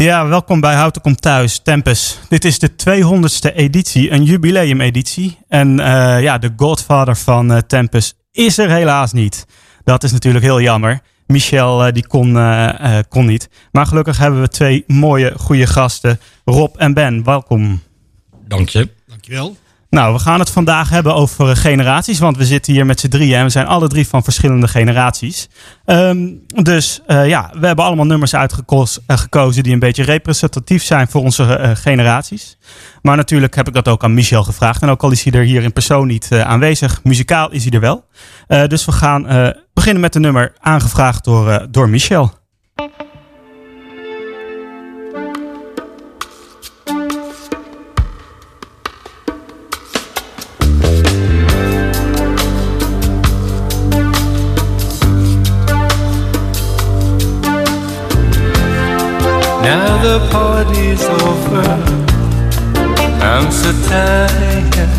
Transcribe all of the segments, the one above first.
Ja, welkom bij Houten Komt Thuis, Tempus. Dit is de 200ste editie, een jubileumeditie. En uh, ja, de godfather van uh, Tempus is er helaas niet. Dat is natuurlijk heel jammer. Michel uh, die kon, kon niet. Maar gelukkig hebben we twee mooie, goede gasten. Rob en Ben, welkom. Dank je. Dankjewel. Nou, we gaan het vandaag hebben over generaties, want we zitten hier met z'n drieën en we zijn alle drie van verschillende generaties. Um, dus uh, ja, we hebben allemaal nummers uitgekozen die een beetje representatief zijn voor onze generaties. Maar natuurlijk heb ik dat ook aan Michel gevraagd. En ook al is hij er hier in persoon niet aanwezig, muzikaal is hij er wel. dus we gaan beginnen met een nummer aangevraagd door, door Michel. The party's over. I'm so tired.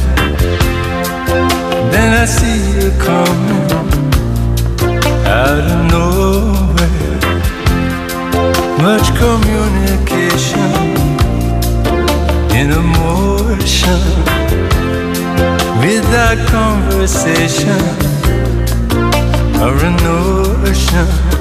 Then I see you coming out of nowhere. Much communication in emotion without conversation or a notion.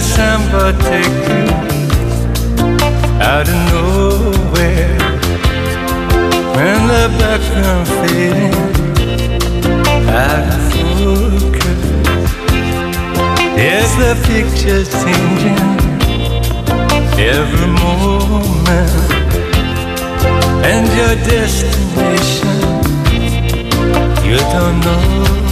Samba take you out of nowhere, when the background fading out of focus, there's the picture changing every moment, and your destination you don't know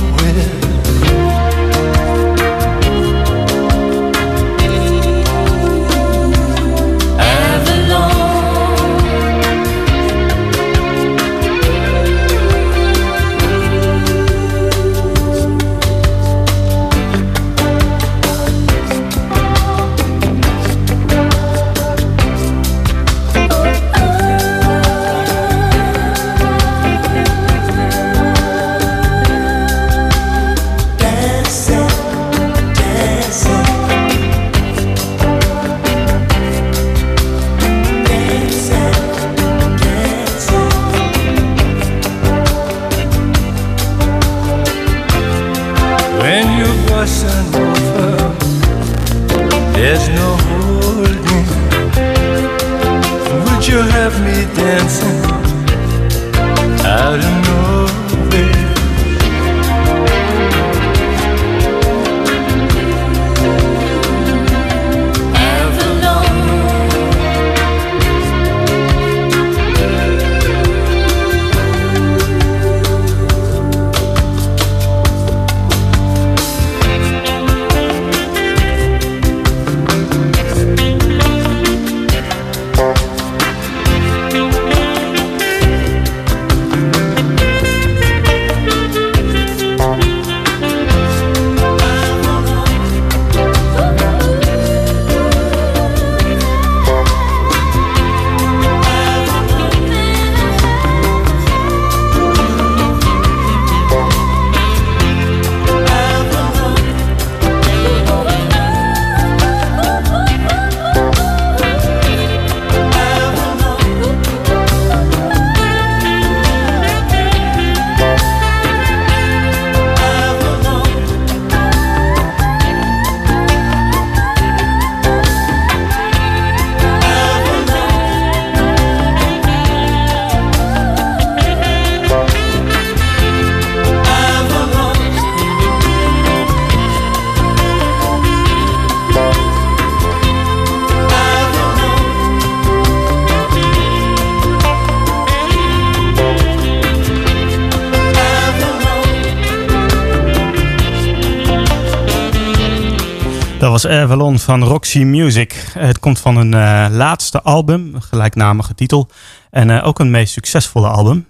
was van Roxy Music. Het komt van hun uh, laatste album, gelijknamige titel. En uh, ook een meest succesvolle album.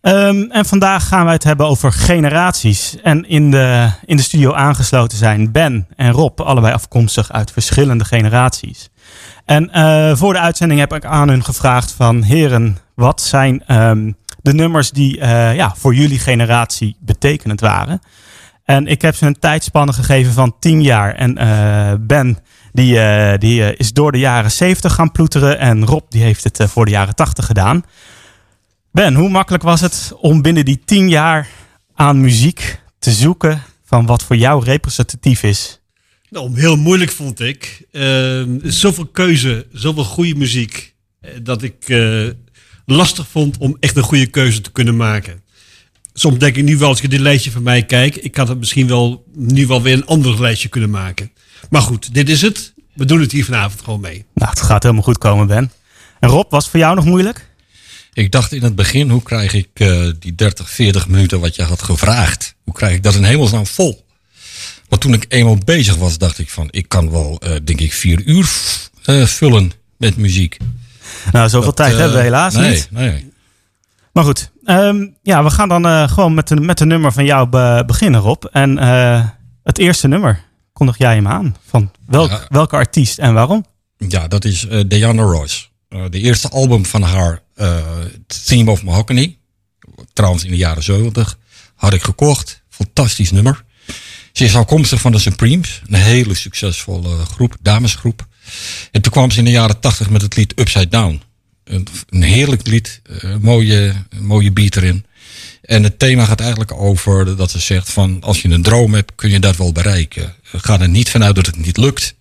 Ehm, en vandaag gaan wij het hebben over generaties. En in de, in de studio aangesloten zijn Ben en Rob, allebei afkomstig uit verschillende generaties. En voor de uitzending heb ik aan hun gevraagd van heren, wat zijn um, de nummers die ja, voor jullie generatie betekenend waren? En ik heb ze een tijdspanne gegeven van 10 jaar. En uh, Ben die, uh, die uh, is door de jaren 70 gaan ploeteren. En Rob die heeft het voor de jaren 80 gedaan. Ben, hoe makkelijk was het om binnen die 10 jaar aan muziek te zoeken van wat voor jou representatief is? Nou, heel moeilijk vond ik. zoveel keuze, zoveel goede muziek. Dat ik lastig vond om echt een goede keuze te kunnen maken soms denk ik nu wel, als ik dit lijstje van mij kijk, ik had het misschien wel nu wel weer een ander lijstje kunnen maken. Maar goed, dit is het. We doen het hier vanavond gewoon mee. Nou, het gaat helemaal goed komen, Ben. En Rob, was het voor jou nog moeilijk? Ik dacht in het begin, hoe krijg ik uh, die 30, 40 minuten wat je had gevraagd? Hoe krijg ik dat in hemelsnaam vol? Maar toen ik eenmaal bezig was, dacht ik van, ik kan wel, uh, denk ik, vier uur uh, vullen met muziek. Nou, zoveel dat, tijd hebben we helaas nee, niet. Nee, maar goed, um, ja, we gaan dan uh, gewoon met de, met nummer van jou be beginnen, Rob. En uh, het eerste nummer, kondig jij hem aan? Van welk, ja. welke artiest en waarom? Ja, dat is uh, Diana Royce. de eerste album van haar, Theme of Mahogany. Trouwens in de jaren 70. Had ik gekocht. Fantastisch nummer. Ze is afkomstig van de Supremes. Een hele succesvolle groep, damesgroep. En toen kwam ze in de jaren 80 met het lied Upside Down. Een, een heerlijk lied, een mooie, een mooie beat erin. En het thema gaat eigenlijk over dat ze zegt van als je een droom hebt, kun je dat wel bereiken. Ga er niet vanuit dat het niet lukt,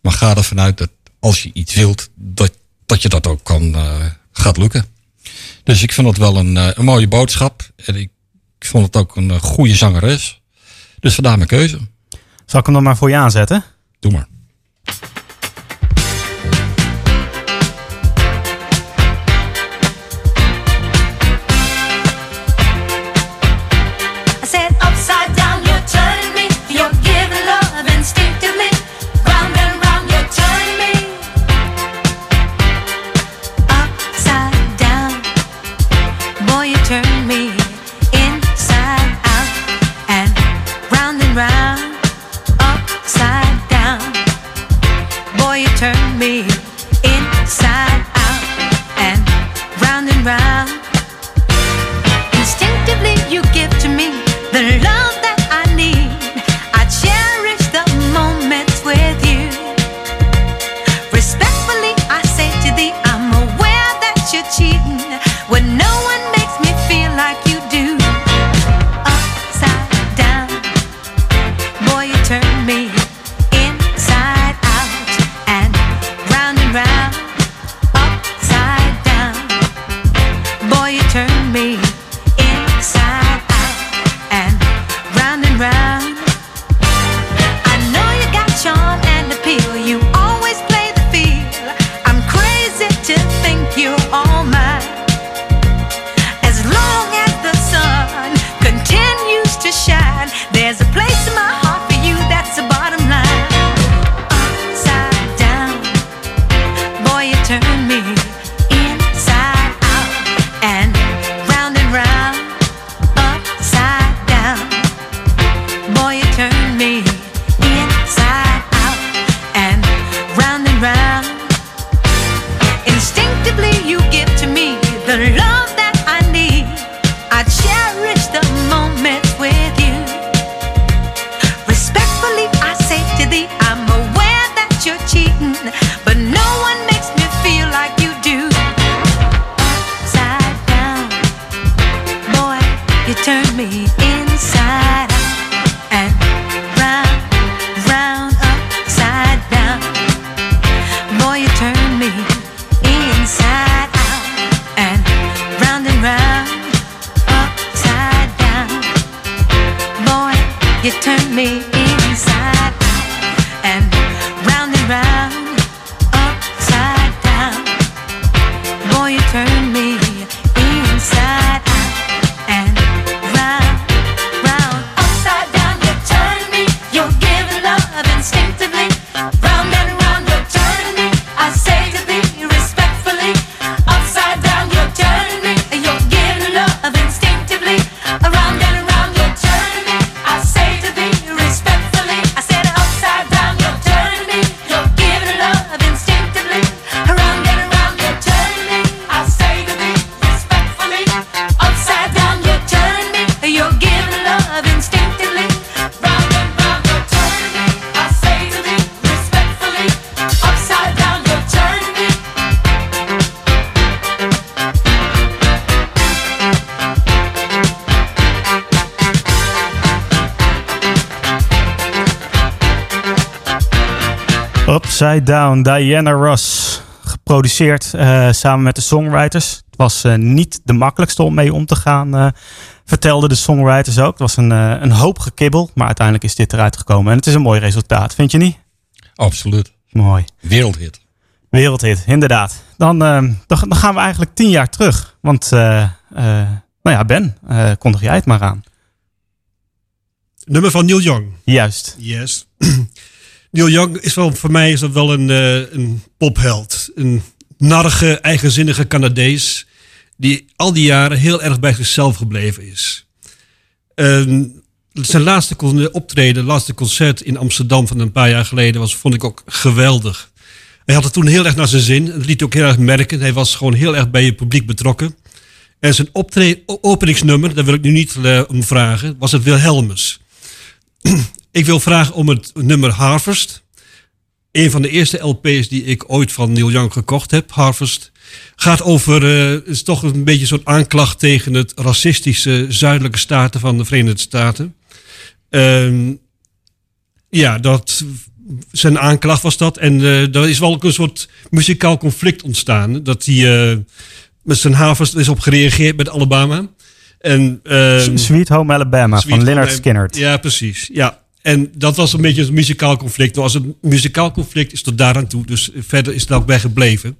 maar ga er vanuit dat als je iets wilt, dat, dat je dat ook kan uh, gaat lukken. Dus ik vind het wel een, uh, een mooie boodschap. En ik, vond het ook een goede zangeres. Dus vandaar mijn keuze. Zal ik hem dan maar voor je aanzetten? Doe maar. Upside Down, Diana Ross. Geproduceerd uh, samen met de songwriters. Het was uh, niet de makkelijkste om mee om te gaan, uh, vertelden de songwriters ook. Het was een, een hoop gekibbel, maar uiteindelijk is dit eruit gekomen. En het is een mooi resultaat, vind je niet? Absoluut. Mooi. Wereldhit. Wereldhit, inderdaad. Dan, dan, dan, gaan we eigenlijk tien jaar terug. Want, nou ja, Ben, kondig jij het maar aan. Nummer van Neil Young. Juist. Yes. Neil Young is wel, voor mij is dat wel een, uh, een popheld. Een narige, eigenzinnige Canadees. Die al die jaren heel erg bij zichzelf gebleven is. Uh, zijn laatste optreden, laatste concert in Amsterdam van een paar jaar geleden was, vond ik ook geweldig. Hij had het toen heel erg naar zijn zin. Dat liet ook heel erg merken. Hij was gewoon heel erg bij het publiek betrokken. En zijn openingsnummer, daar wil ik nu niet uh, om vragen, was het Wilhelmus. Ik wil vragen om het nummer Harvest. Een van de eerste LP's die ik ooit van Neil Young gekocht heb, Harvest. Gaat over, uh, is toch een beetje een soort aanklacht tegen het racistische zuidelijke staten van de Verenigde Staten. Uh, ja, dat, zijn aanklacht was dat. En er is wel ook een soort muzikaal conflict ontstaan. Dat hij uh, met zijn Harvest is op gereageerd met Alabama. En, uh, Sweet Home Alabama Sweet van Leonard Skinner. Ja, precies. Ja. En dat was een beetje het muzikaal conflict. Nou, als het muzikaal conflict is tot daaraan toe. Dus verder is het ook bij gebleven.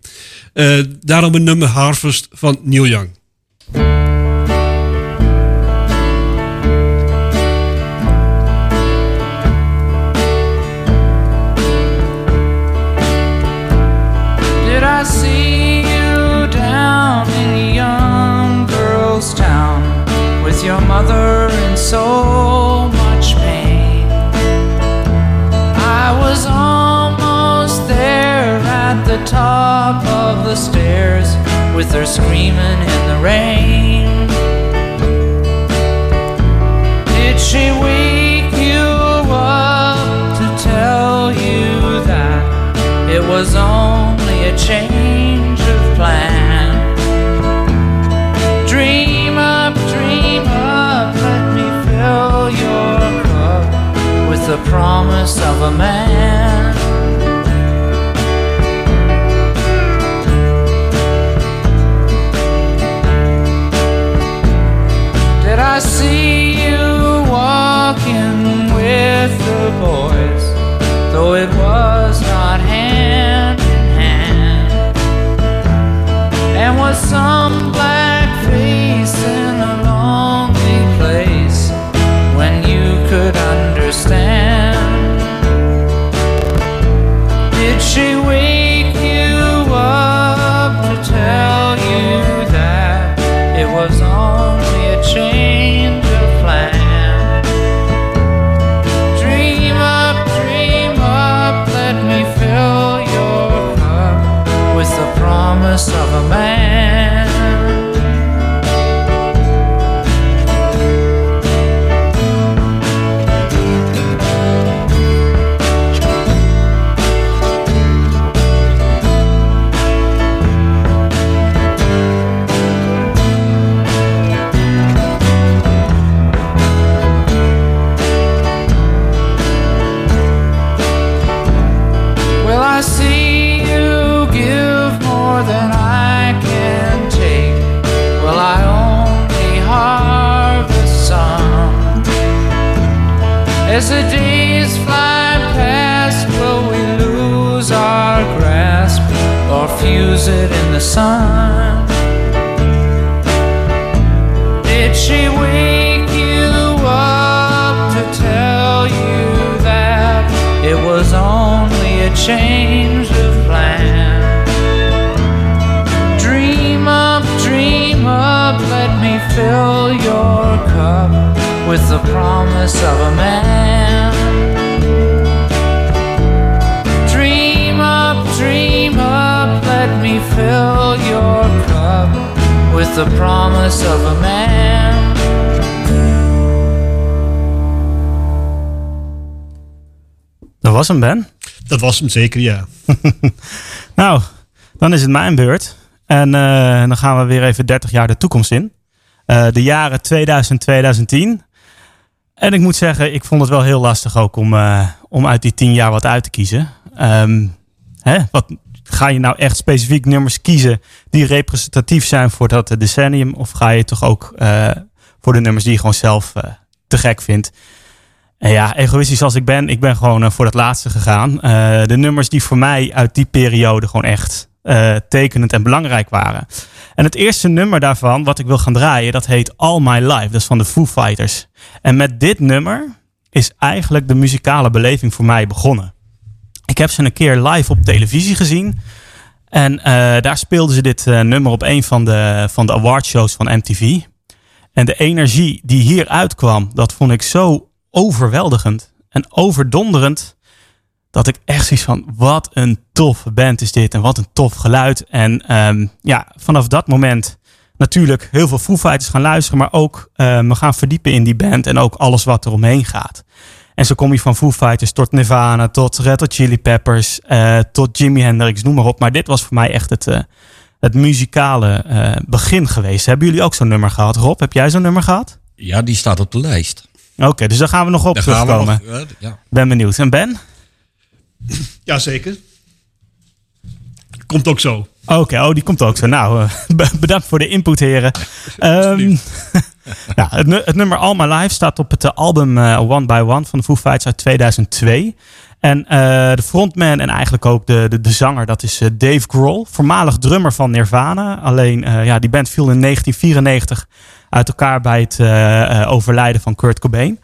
Uh, daarom een nummer Harvest van Neil Young. Girl's town with your mother in so much pain? I was almost there at the top of the stairs with her screaming in the rain. Did she promise of a man. Sun? Did she wake you up to tell you that it was only a change of plan? Dream up, dream up, let me fill your cup with the promise of a man. The promise of a man. Dat was hem, Ben. Dat was hem zeker, ja. Nou, dan is het mijn beurt. En uh, dan gaan we weer even 30 jaar de toekomst in. Uh, de jaren 2000, 2010. En ik moet zeggen, ik vond het wel heel lastig ook om, uh, om uit die 10 jaar wat uit te kiezen. Um, Hè? Wat, ga je nou echt specifiek nummers kiezen die representatief zijn voor dat eh, decennium? Of ga je toch ook eh, voor de nummers die je gewoon zelf eh, te gek vindt? En ja, egoïstisch als ik ben, ik ben gewoon voor dat laatste gegaan. De nummers die voor mij uit die periode gewoon echt tekenend en belangrijk waren. En het eerste nummer daarvan, wat ik wil gaan draaien, dat heet All My Life. Dat is van de Foo Fighters. En met dit nummer is eigenlijk de muzikale beleving voor mij begonnen. Ik heb ze een keer live op televisie gezien. En eh, daar speelden ze dit eh, nummer op een van de, van de awardshows van MTV. En de energie die hieruit kwam, dat vond ik zo overweldigend en overdonderend. Dat ik echt zoiets van, wat een toffe band is dit. En wat een tof geluid. En ehm, ja, vanaf dat moment natuurlijk heel veel Foo Fighters gaan luisteren. Maar ook me gaan verdiepen in die band. En ook alles wat er omheen gaat. En zo kom je van Foo Fighters tot Nirvana, tot Red Hot Chili Peppers, eh, tot Jimi Hendrix, noem maar op. Maar dit was voor mij echt het, eh, het muzikale eh, begin geweest. Hebben jullie ook zo'n nummer gehad? Rob, heb jij zo'n nummer gehad? Ja, die staat op de lijst. Oké, dus daar gaan we nog op Daar terugkomen. nog, ja. Ben benieuwd. En Ben? Jazeker. Komt ook zo. Oké, oh, die komt ook zo. Nou, be- bedankt voor de input, heren. Ehm, ja, het, nu- het nummer All My Life staat op het eh, album eh, One by One van de Foo Fighters uit 2002. En eh, de frontman en eigenlijk ook de, de, zanger, dat is Dave Grohl, voormalig drummer van Nirvana. Alleen, ja, die band viel in 1994 uit elkaar bij het overlijden van Kurt Cobain.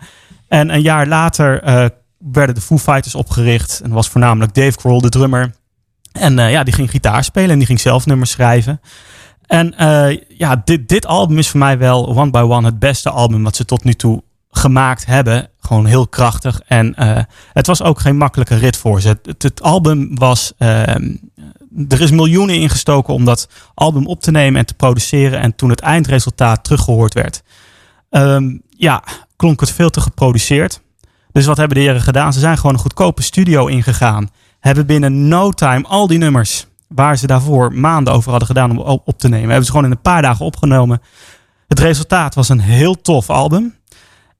En een jaar later werden de Foo Fighters opgericht. En was voornamelijk Dave Grohl, de drummer. En ja, die ging gitaar spelen en die ging zelf nummers schrijven. En eh, ja, dit, dit album is voor mij wel one by one het beste album wat ze tot nu toe gemaakt hebben. Gewoon heel krachtig. En eh, het was ook geen makkelijke rit voor ze. Het, album was. ehm, er is miljoenen ingestoken om dat album op te nemen en te produceren. En toen het eindresultaat teruggehoord werd, ehm, ja, klonk het veel te geproduceerd. Dus wat hebben de heren gedaan? Ze zijn gewoon een goedkope studio ingegaan. Hebben binnen no time al die nummers waar ze daarvoor maanden over hadden gedaan om op te nemen, hebben ze gewoon in een paar dagen opgenomen. Het resultaat was een heel tof album.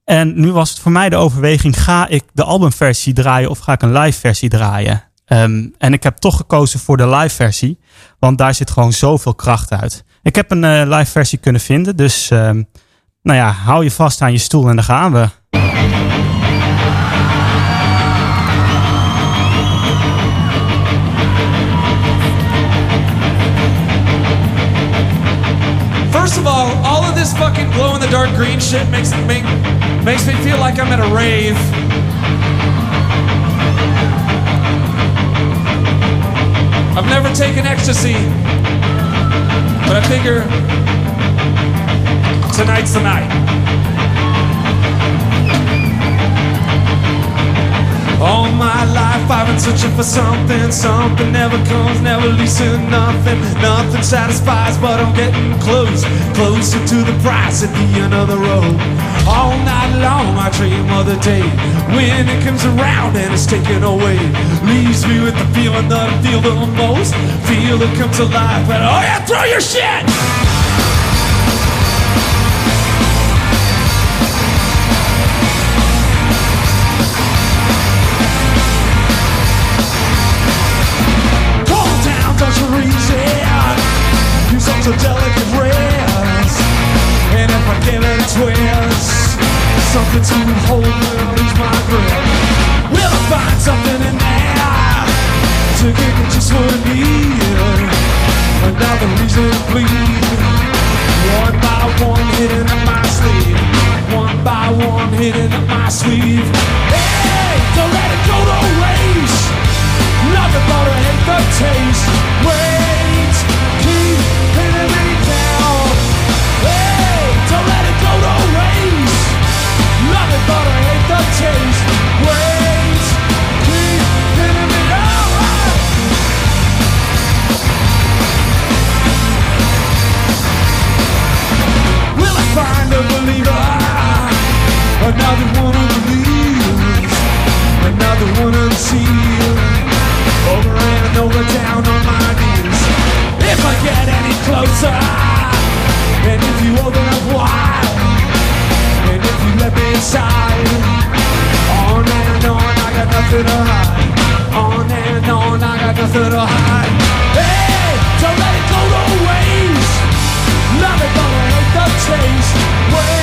En nu was het voor mij de overweging: ga ik de albumversie draaien of ga ik een live versie draaien? Ehm, en ik heb toch gekozen voor de live versie, want daar zit gewoon zoveel kracht uit. Ik heb een eh, live versie kunnen vinden, dus ehm, nou ja, hou je vast aan je stoel en daar gaan we. Green shit makes make, makes me feel like I'm at a rave. I've never taken ecstasy, but I figure tonight's the night. All my life I've been searching for something, something never comes, never leaves to nothing. Nothing satisfies, but I'm getting close, closer to the price at the end of the road. All night long I dream of the day when it comes around and it's taken away. Leaves me with the feeling that I feel the most. Feel it comes alive, and oh yeah, throw your shit! So delicate rest And if I give it a twist Something to hold will lose my grip. Will I find something in there To give me just what I need Another reason to bleed. One by one hidden up my sleeve. One by one hidden up my sleeve. Hey, don't let it go to waste. Nothing but I hate the taste. Another one of the. Another one seals. Over and over down on my knees. If I get any closer, and if you open up wide, and if you let me inside, on and on, I got nothing to hide. On and on, I got nothing to hide. Hey, don't let it go to waste. Nothing gonna hate the taste. Wait,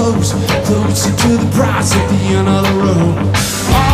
close, closer to the prize at the end of the road.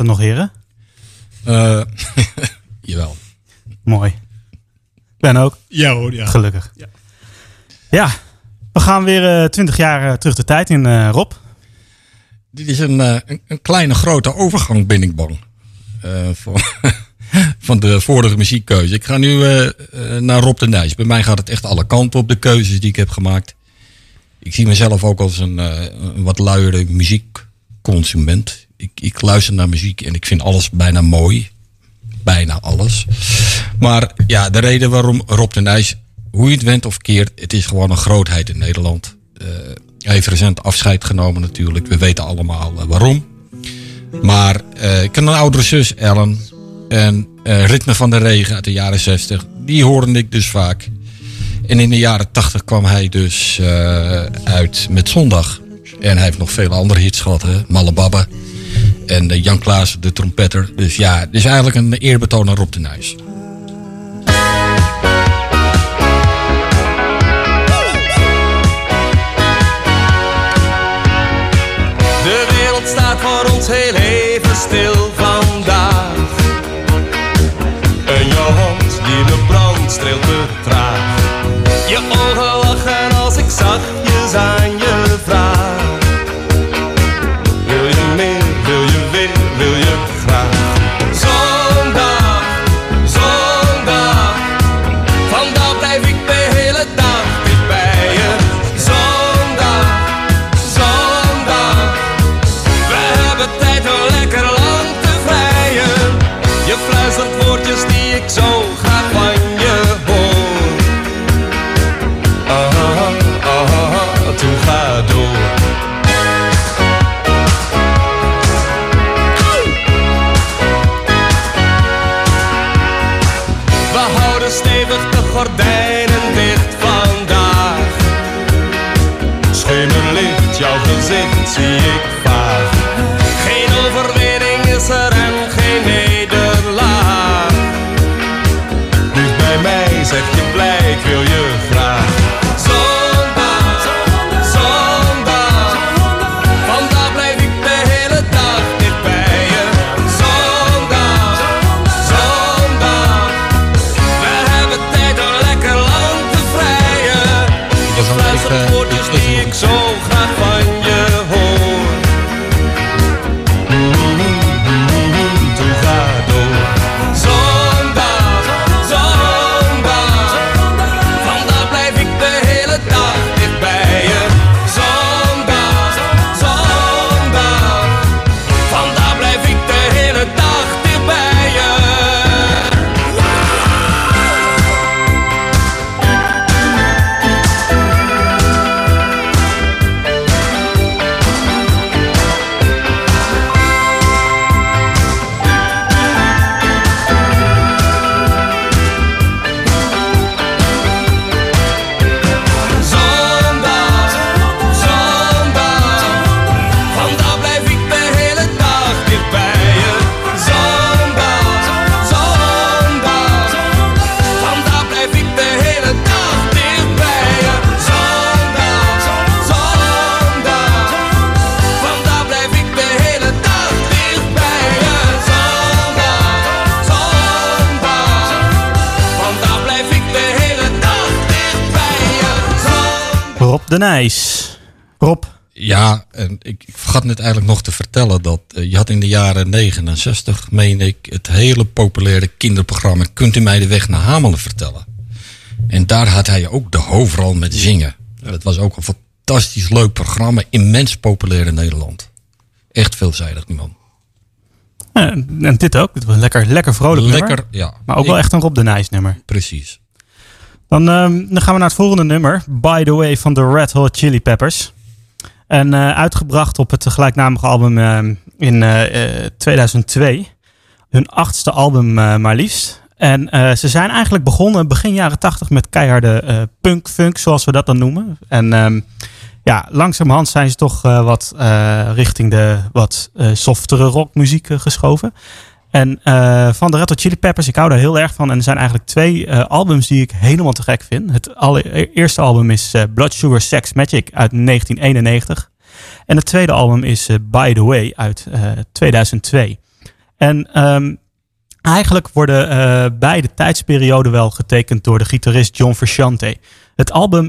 Nog, heren? Eh, jawel. Mooi. Ben ook. Ja hoor, ja. Gelukkig. Ja. Ja, we gaan weer twintig jaar eh, terug de tijd in, eh, Rob. Dit is een, eh, een, een kleine grote overgang, ben ik bang. Eh, van, van de vorige muziekkeuze. Ik ga nu eh, eh, naar Rob de Nijs. Bij mij gaat het echt alle kanten op de keuzes die ik heb gemaakt. Ik zie mezelf ook als een, eh, een wat luiere muziekconsument. Ik, ik luister naar muziek en ik vind alles bijna mooi. Bijna alles. Maar ja, de reden waarom Rob de Nijs, hoe je het went of keert, het is gewoon een grootheid in Nederland. Eh, hij heeft recent afscheid genomen natuurlijk. We weten allemaal eh, waarom. Maar eh, ik heb een oudere zus, Ellen. En Ritme van de Regen uit de jaren 60. Die hoorde ik dus vaak. En in de jaren 80 kwam hij dus uit met Zondag. En hij heeft nog vele andere hits gehad. Hè? Malle. En eh, Jan Klaas, de trompetter. Dus ja, het is eigenlijk een eerbetoon aan Rob de Nijs. De wereld staat voor ons heel even stil vandaag. En jouw hand die de brand streelt te traag. Je ogen lachen als ik aan je de Nijs. Rob, Ja, en ik, ik vergat net eigenlijk nog te vertellen dat eh, je had in de jaren 69, meen ik, het hele populaire kinderprogramma Kunt u mij de weg naar Hamelen vertellen? En daar had hij ook de hoofdrol met zingen. Dat was ook een fantastisch leuk programma, immens populair in Nederland. Echt veelzijdig, die man. en dit ook. Dit was een lekker, lekker vrolijk Lekker, nummer. ja. Maar ook wel echt een Rob de Nijs nummer. Precies. Dan, ehm, dan gaan we naar het volgende nummer. By the Way van de Red Hot Chili Peppers. En eh, uitgebracht op het gelijknamige album ehm, in eh, eh, 2002. Hun achtste album eh, maar liefst. En eh, ze zijn eigenlijk begonnen begin jaren 80 met keiharde eh punk-funk, zoals we dat dan noemen. En ehm, ja, langzamerhand zijn ze toch eh, wat eh, richting de wat eh, softere rockmuziek eh, geschoven. En eh, van de Red Hot Chili Peppers, ik hou daar heel erg van. En er zijn eigenlijk twee eh, albums die ik helemaal te gek vind. Het allereerste album is eh, Blood Sugar Sex Magic uit 1991. En het tweede album is By the Way uit eh, 2002. En ehm, eigenlijk worden beide tijdsperioden wel getekend door de gitarist John Frusciante. Het album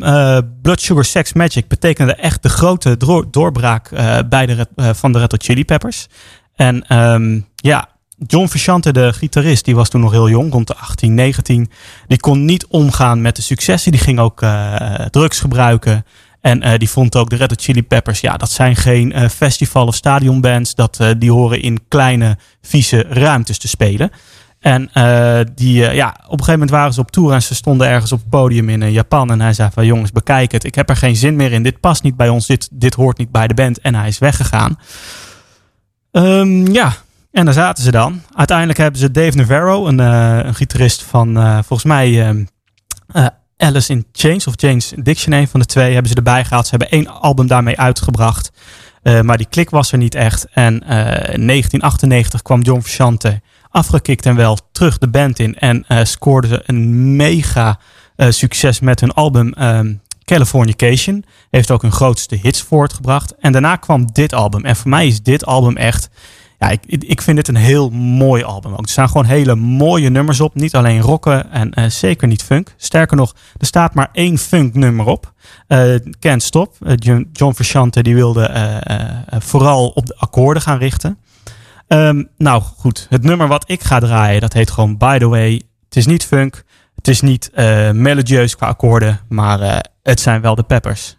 Blood Sugar Sex Magic betekende echt de grote doorbraak bij de, van de Red Hot Chili Peppers. En ehm, ja, John Frusciante, de gitarist, die was toen nog heel jong, rond de 18, 19. Die kon niet omgaan met de successen. Die ging ook eh, drugs gebruiken. En eh, die vond ook de Red Hot Chili Peppers, ja, dat zijn geen eh, festival- of stadionbands. Dat, die horen in kleine, vieze ruimtes te spelen. En die, ja, op een gegeven moment waren ze op tour en ze stonden ergens op het podium in Japan. En hij zei van jongens, bekijk het. Ik heb er geen zin meer in. Dit past niet bij ons. Dit, dit hoort niet bij de band. En hij is weggegaan. Ehm, ja, en daar zaten ze dan. Uiteindelijk hebben ze Dave Navarro, een, eh, een gitarist van eh, volgens mij eh, Alice in Chains of James Addiction, een van de twee, hebben ze erbij gehaald. Ze hebben één album daarmee uitgebracht. Maar die klik was er niet echt. En in 1998 kwam John Frusciante afgekikt en wel terug de band in. En scoorden ze een mega succes met hun album ehm, Californication. Heeft ook hun grootste hits voortgebracht. En daarna kwam dit album. En voor mij is dit album echt... Ja, ik, ik- vind dit een heel mooi album ook. Er staan gewoon hele mooie nummers op. Niet alleen rocken en eh, zeker niet funk. Sterker nog, er staat maar één funk nummer op. Eh, Can't Stop. Eh, John, Frusciante die wilde vooral op de akkoorden gaan richten. Ehm, nou goed, het nummer wat ik ga draaien, dat heet gewoon By The Way. Het is niet funk, het is niet melodieus qua akkoorden, maar het zijn wel de Peppers.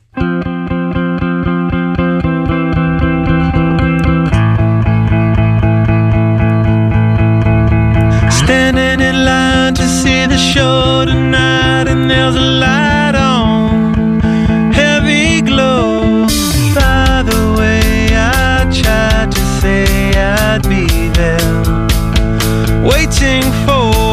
Standing in line to see the show tonight, and there's a light on, heavy glow. By the way, I tried to say I'd be there, waiting for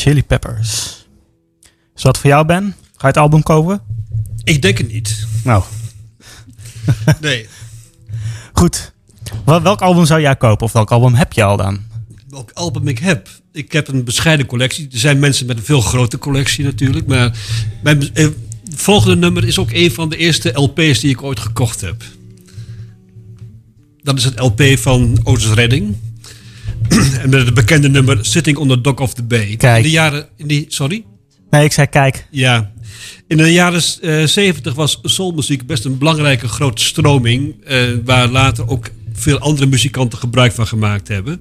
Chili Peppers. Is dat voor jou, Ben? Ga je het album kopen? Ik denk het niet. Nou, Nee. goed. Wel- Welk album zou jij kopen? Of welk album heb je al dan? Welk album ik heb? Ik heb een bescheiden collectie. Er zijn mensen met een veel grotere collectie natuurlijk. Maar mijn eh, volgende nummer is ook een van de eerste LP's die ik ooit gekocht heb. Dat is het LP van Otis Redding. en met het bekende nummer Sitting on the Dock of the Bay. Kijk. In de jaren... In die, sorry? Nee, ik zei kijk. Ja. In de jaren eh, 70 was soulmuziek best een belangrijke grote stroming. eh, waar later ook veel andere muzikanten gebruik van gemaakt hebben.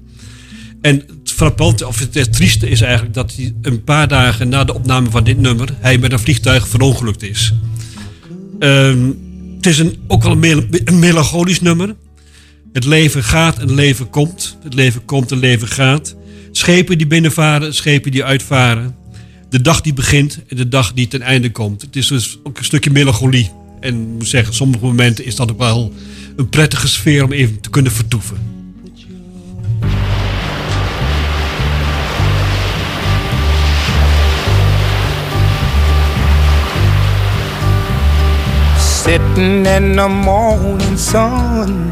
En het frappante, of het, trieste is eigenlijk dat hij een paar dagen na de opname van dit nummer, hij met een vliegtuig verongelukt is. Ehm, het is een, ook wel een, mel- een melancholisch nummer. Het leven gaat en het leven komt. Het leven komt en het leven gaat. Schepen die binnenvaren, schepen die uitvaren. De dag die begint en de dag die ten einde komt. Het is dus ook een stukje melancholie. En ik moet zeggen, sommige momenten is dat ook wel een prettige sfeer om even te kunnen vertoeven. Sitting in the morning sun.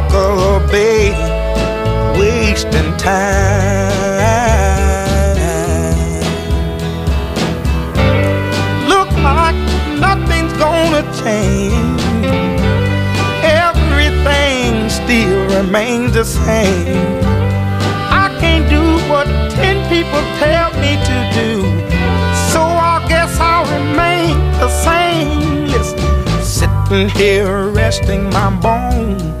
wasting time. Look like nothing's gonna change. Everything still remains the same. I can't do what ten people tell me to do. So I guess I'll remain the same. Listen, sitting here resting my bones.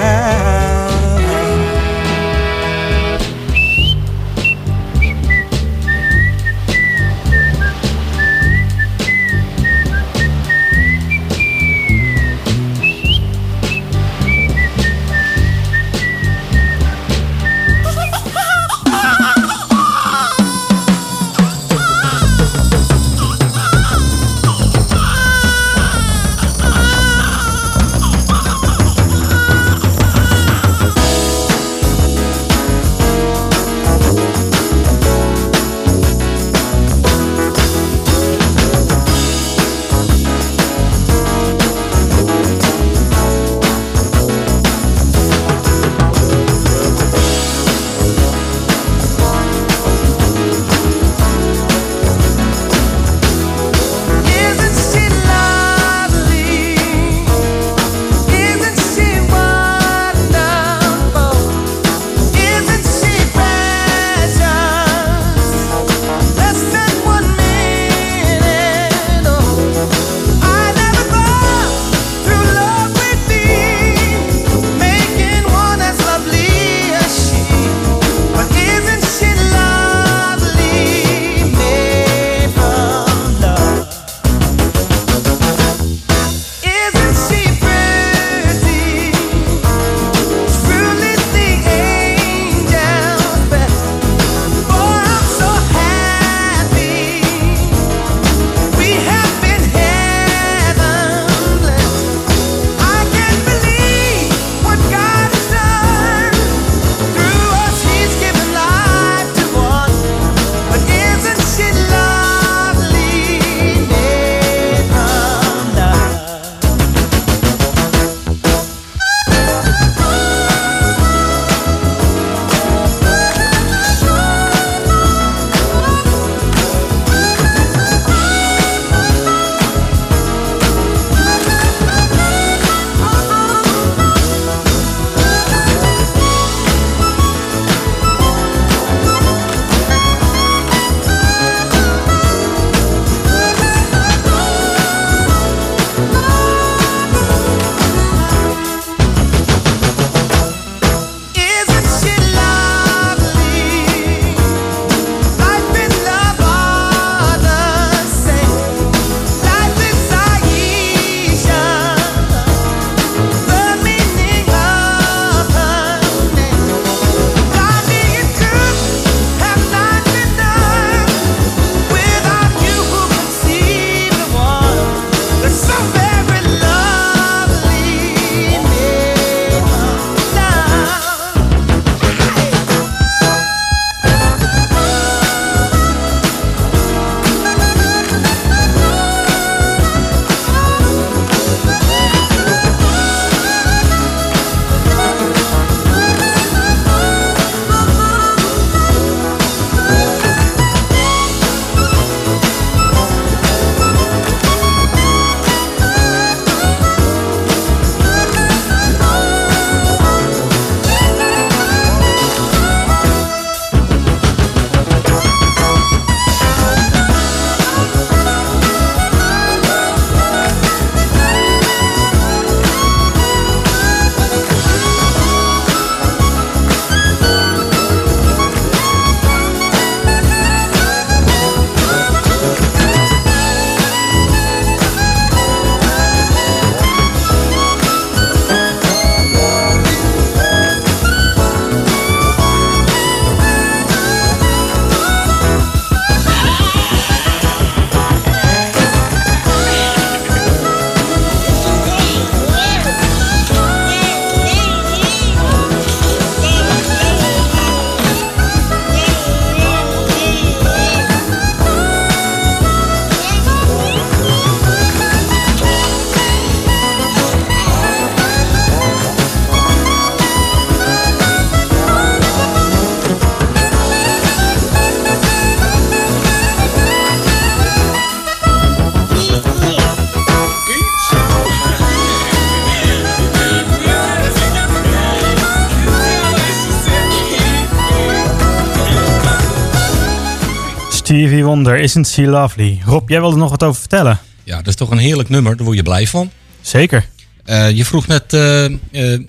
Wonder, Isn't She Lovely? Rob, jij wilde nog wat over vertellen? Ja, dat is toch een heerlijk nummer. Daar word je blij van. Zeker. Eh, je vroeg net, eh, eh,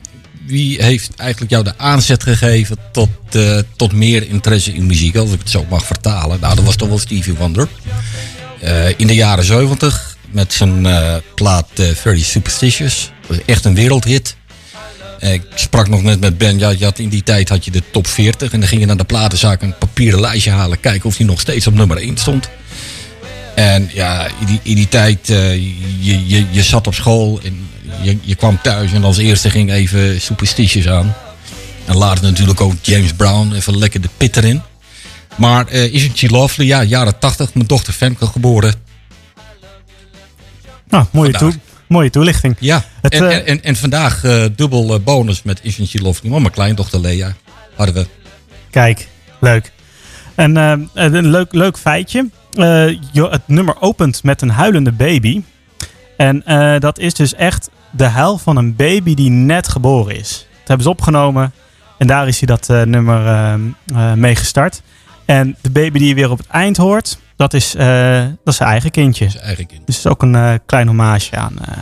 wie heeft eigenlijk jou de aanzet gegeven tot, tot meer interesse in muziek, als ik het zo mag vertalen? Nou, dat was toch wel Stevie Wonder. In de jaren 70 met zijn plaat Very Superstitious. Dat was echt een wereldhit. Eh, ik sprak nog net met Ben, ja, je had in die tijd had je de top 40 en dan ging je naar de platenzaak een papieren lijstje halen, kijken of die nog steeds op nummer 1 stond. En ja, in die, in die tijd, eh, je, je, je zat op school en je, je kwam thuis en als eerste ging even Superstitious aan. En later natuurlijk ook James Brown, even lekker de pit erin. Maar eh Isn't She Lovely, ja, jaren 80, mijn dochter Femke geboren. Nou, mooie, toe, mooie toelichting. Ja, Het, en, eh, en, en, en vandaag eh, dubbel eh, bonus met Isn't. Want mijn kleindochter Lea hadden we. Kijk, leuk. En een leuk, leuk feitje. Je- het nummer opent met een huilende baby. En dat is dus echt de huil van een baby die net geboren is. Dat hebben ze opgenomen. En daar is hij dat nummer eh, mee gestart. En de baby die je weer op het eind hoort, dat is, eh, dat is zijn eigen kindje. Zijn eigen kind. Dus het is ook een eh, klein hommage aan, eh,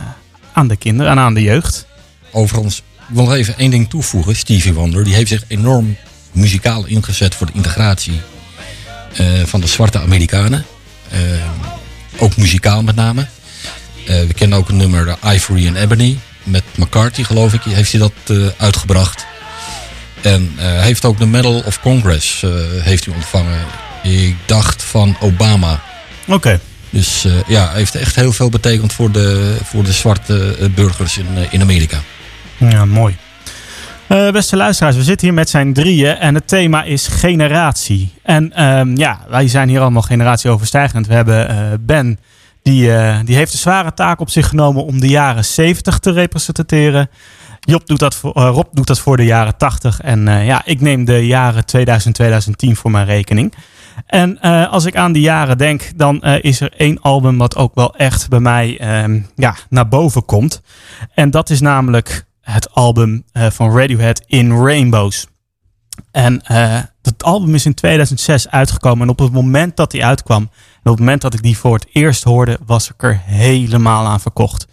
aan de kinderen en aan de jeugd. Overigens, ik wil nog even één ding toevoegen. Stevie Wonder, die heeft zich enorm muzikaal ingezet voor de integratie van de zwarte Amerikanen. Ook muzikaal met name. We kennen ook een nummer Ivory and Ebony. Met McCarthy, geloof ik, heeft hij dat uitgebracht. En hij heeft ook de Medal of Congress heeft hij ontvangen. Ik dacht van Obama. Oké. Dus eh, ja, heeft echt heel veel betekend voor de, voor de zwarte eh, burgers in, eh, in Amerika. Ja, mooi. Beste luisteraars, we zitten hier met zijn drieën en het thema is generatie. En ehm, ja, wij zijn hier allemaal generatieoverstijgend. We hebben Ben, die, die heeft de zware taak op zich genomen om de jaren 70 te representeren. Job doet dat voor, Rob doet dat voor de jaren 80. En ja, ik neem de jaren 2000, 2010 voor mijn rekening. En eh, als ik aan die jaren denk, dan eh, is er één album wat ook wel echt bij mij ehm, ja, naar boven komt. En dat is namelijk het album eh, van Radiohead In Rainbows. En dat album is in 2006 uitgekomen. En op het moment dat die uitkwam, en op het moment dat ik die voor het eerst hoorde, was ik er helemaal aan verkocht.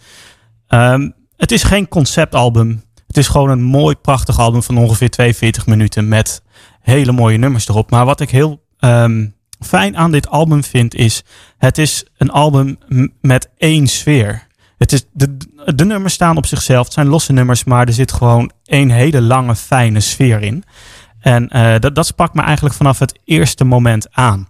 Ehm, het is geen conceptalbum. Het is gewoon een mooi, prachtig album van ongeveer 42 minuten met hele mooie nummers erop. Maar wat ik heel ehm, fijn aan dit album vind, is het is een album met één sfeer. Het is, de, de nummers staan op zichzelf. Het zijn losse nummers, maar er zit gewoon één hele lange, fijne sfeer in. En eh, dat, dat sprak me eigenlijk vanaf het eerste moment aan.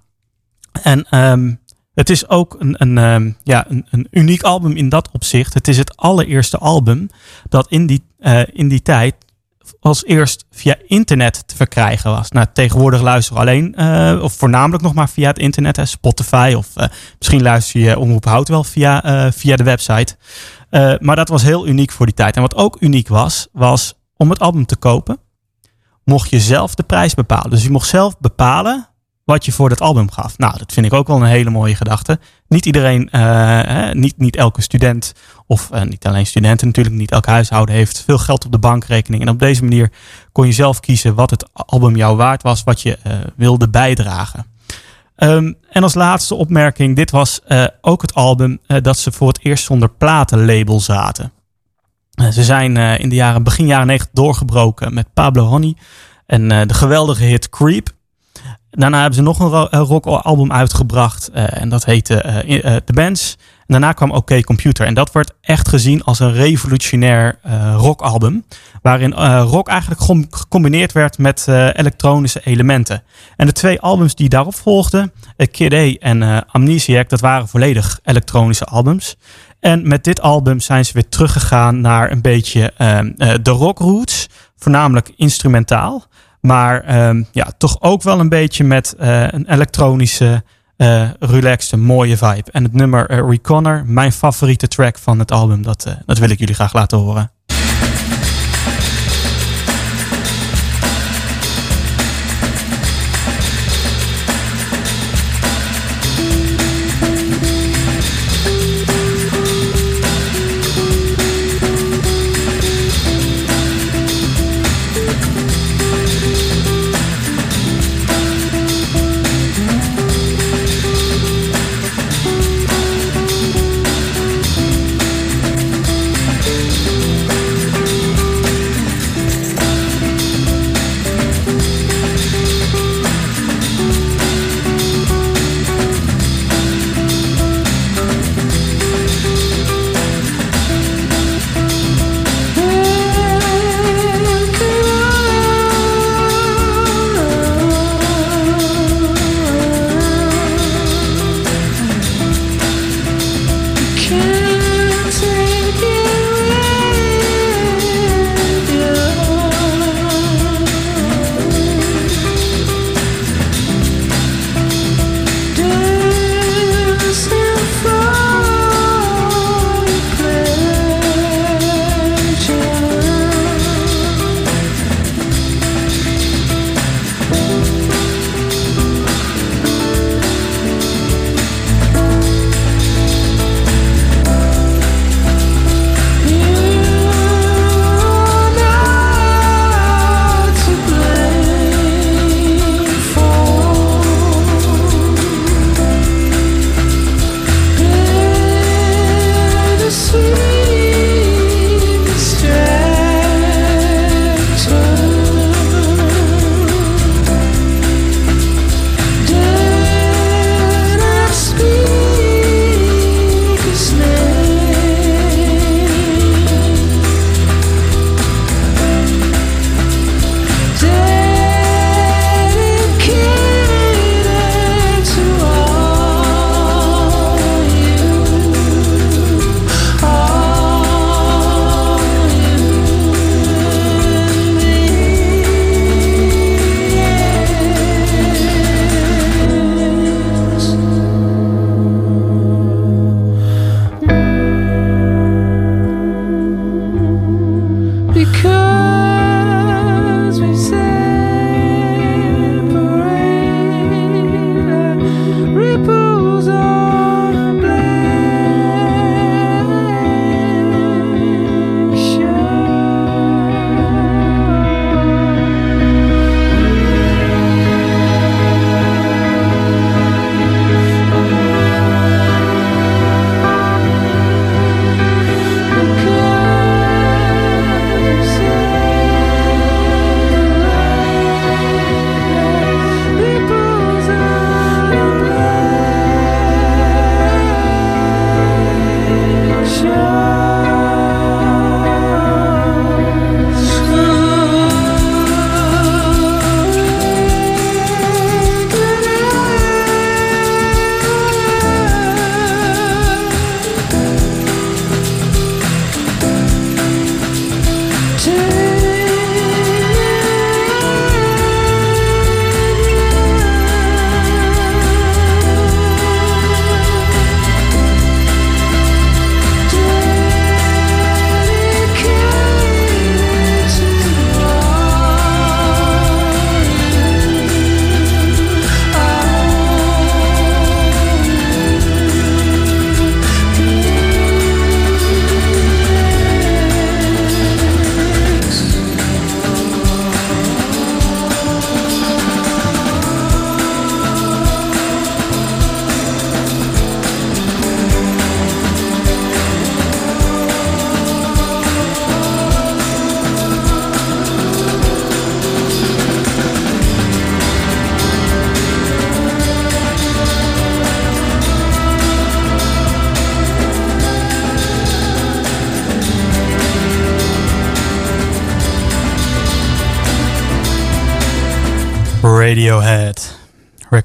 En ehm, het is ook een, een, ehm, ja, een, een uniek album in dat opzicht. Het is het allereerste album dat in die, eh, in die tijd als eerst via internet te verkrijgen was. Nou, tegenwoordig luisteren we alleen, eh, of voornamelijk nog maar via het internet, hè, Spotify of eh, misschien luister je Omroep Hout wel via, eh, via de website. Maar dat was heel uniek voor die tijd. En wat ook uniek was, was om het album te kopen, mocht je zelf de prijs bepalen. Dus je mocht zelf bepalen wat je voor dat album gaf. Nou, dat vind ik ook wel een hele mooie gedachte. Niet iedereen, eh, niet, niet elke student, of eh, niet alleen studenten natuurlijk, niet elk huishouden heeft veel geld op de bankrekening. En op deze manier kon je zelf kiezen wat het album jou waard was, wat je eh, wilde bijdragen. Ehm, en als laatste opmerking, dit was ook het album dat ze voor het eerst zonder platenlabel zaten. Ze zijn in de jaren, begin jaren 90 doorgebroken met Pablo Honey en de geweldige hit Creep. Daarna hebben ze nog een ro- een rockalbum uitgebracht eh, en dat heette eh, eh, The Bands. Daarna kwam OK Computer en dat wordt echt gezien als een revolutionair rockalbum. Waarin rock eigenlijk gecombineerd werd met elektronische elementen. En de twee albums die daarop volgden, Kid A en Amnesiac, dat waren volledig elektronische albums. En met dit album zijn ze weer teruggegaan naar een beetje ehm, eh, de rockroots, voornamelijk instrumentaal. Maar ehm, ja, toch ook wel een beetje met eh, een elektronische, eh relaxte, mooie vibe. En het nummer eh, Reconner, mijn favoriete track van het album, dat, dat wil ik jullie graag laten horen.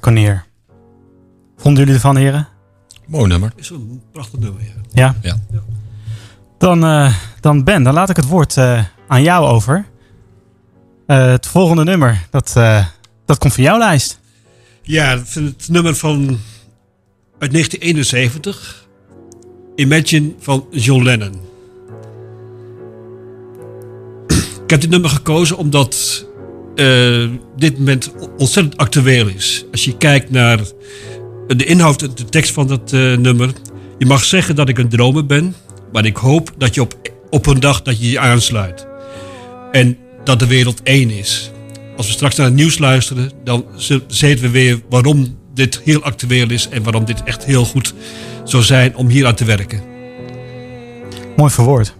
Reconeer. Vonden jullie ervan, heren? Mooi nummer. Is een prachtig nummer, ja. Ja? Ja. Dan, eh, dan Ben, dan laat ik het woord eh, aan jou over. Eh, het volgende nummer, dat, eh, dat komt van jouw lijst. Ja, het, het nummer van uit 1971. Imagine van John Lennon. Ik heb dit nummer gekozen omdat eh, dit moment ontzettend actueel is. Als je kijkt naar de inhoud, de tekst van dat eh, nummer. Je mag zeggen dat ik een dromer ben, maar ik hoop dat je op, op een dag dat je je aansluit. En dat de wereld één is. Als we straks naar het nieuws luisteren, dan weten we weer waarom dit heel actueel is en waarom dit echt heel goed zou zijn om hier aan te werken. Mooi verwoord.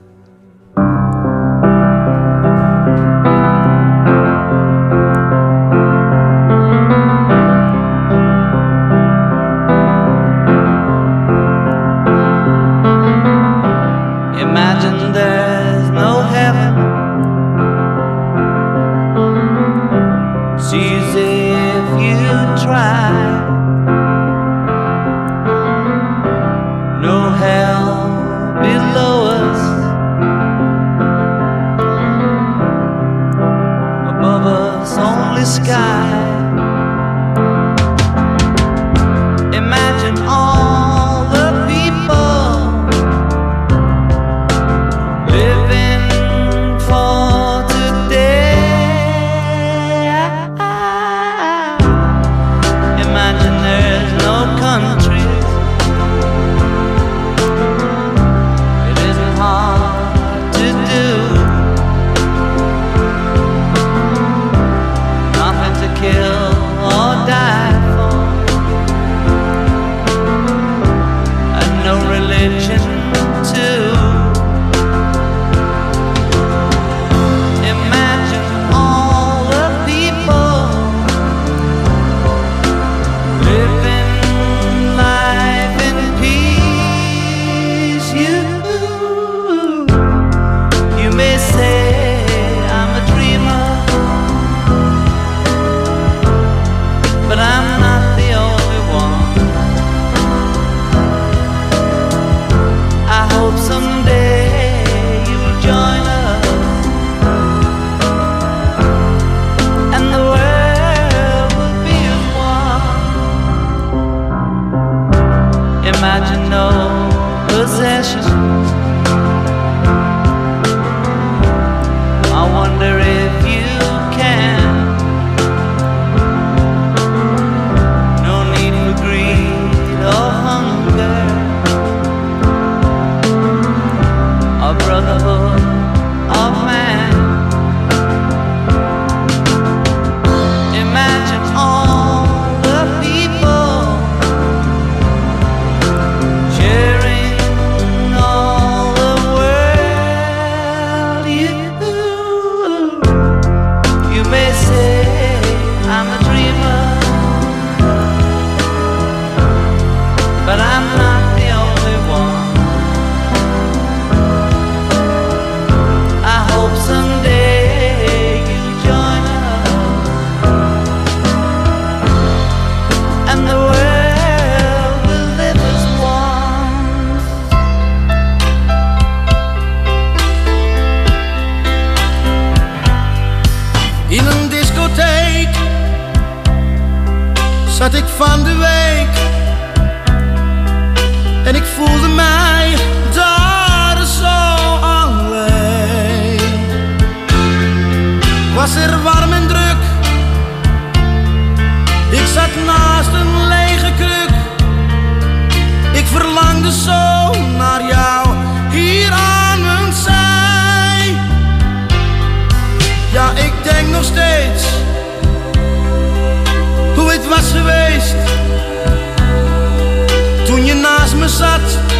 Toen je naast me zat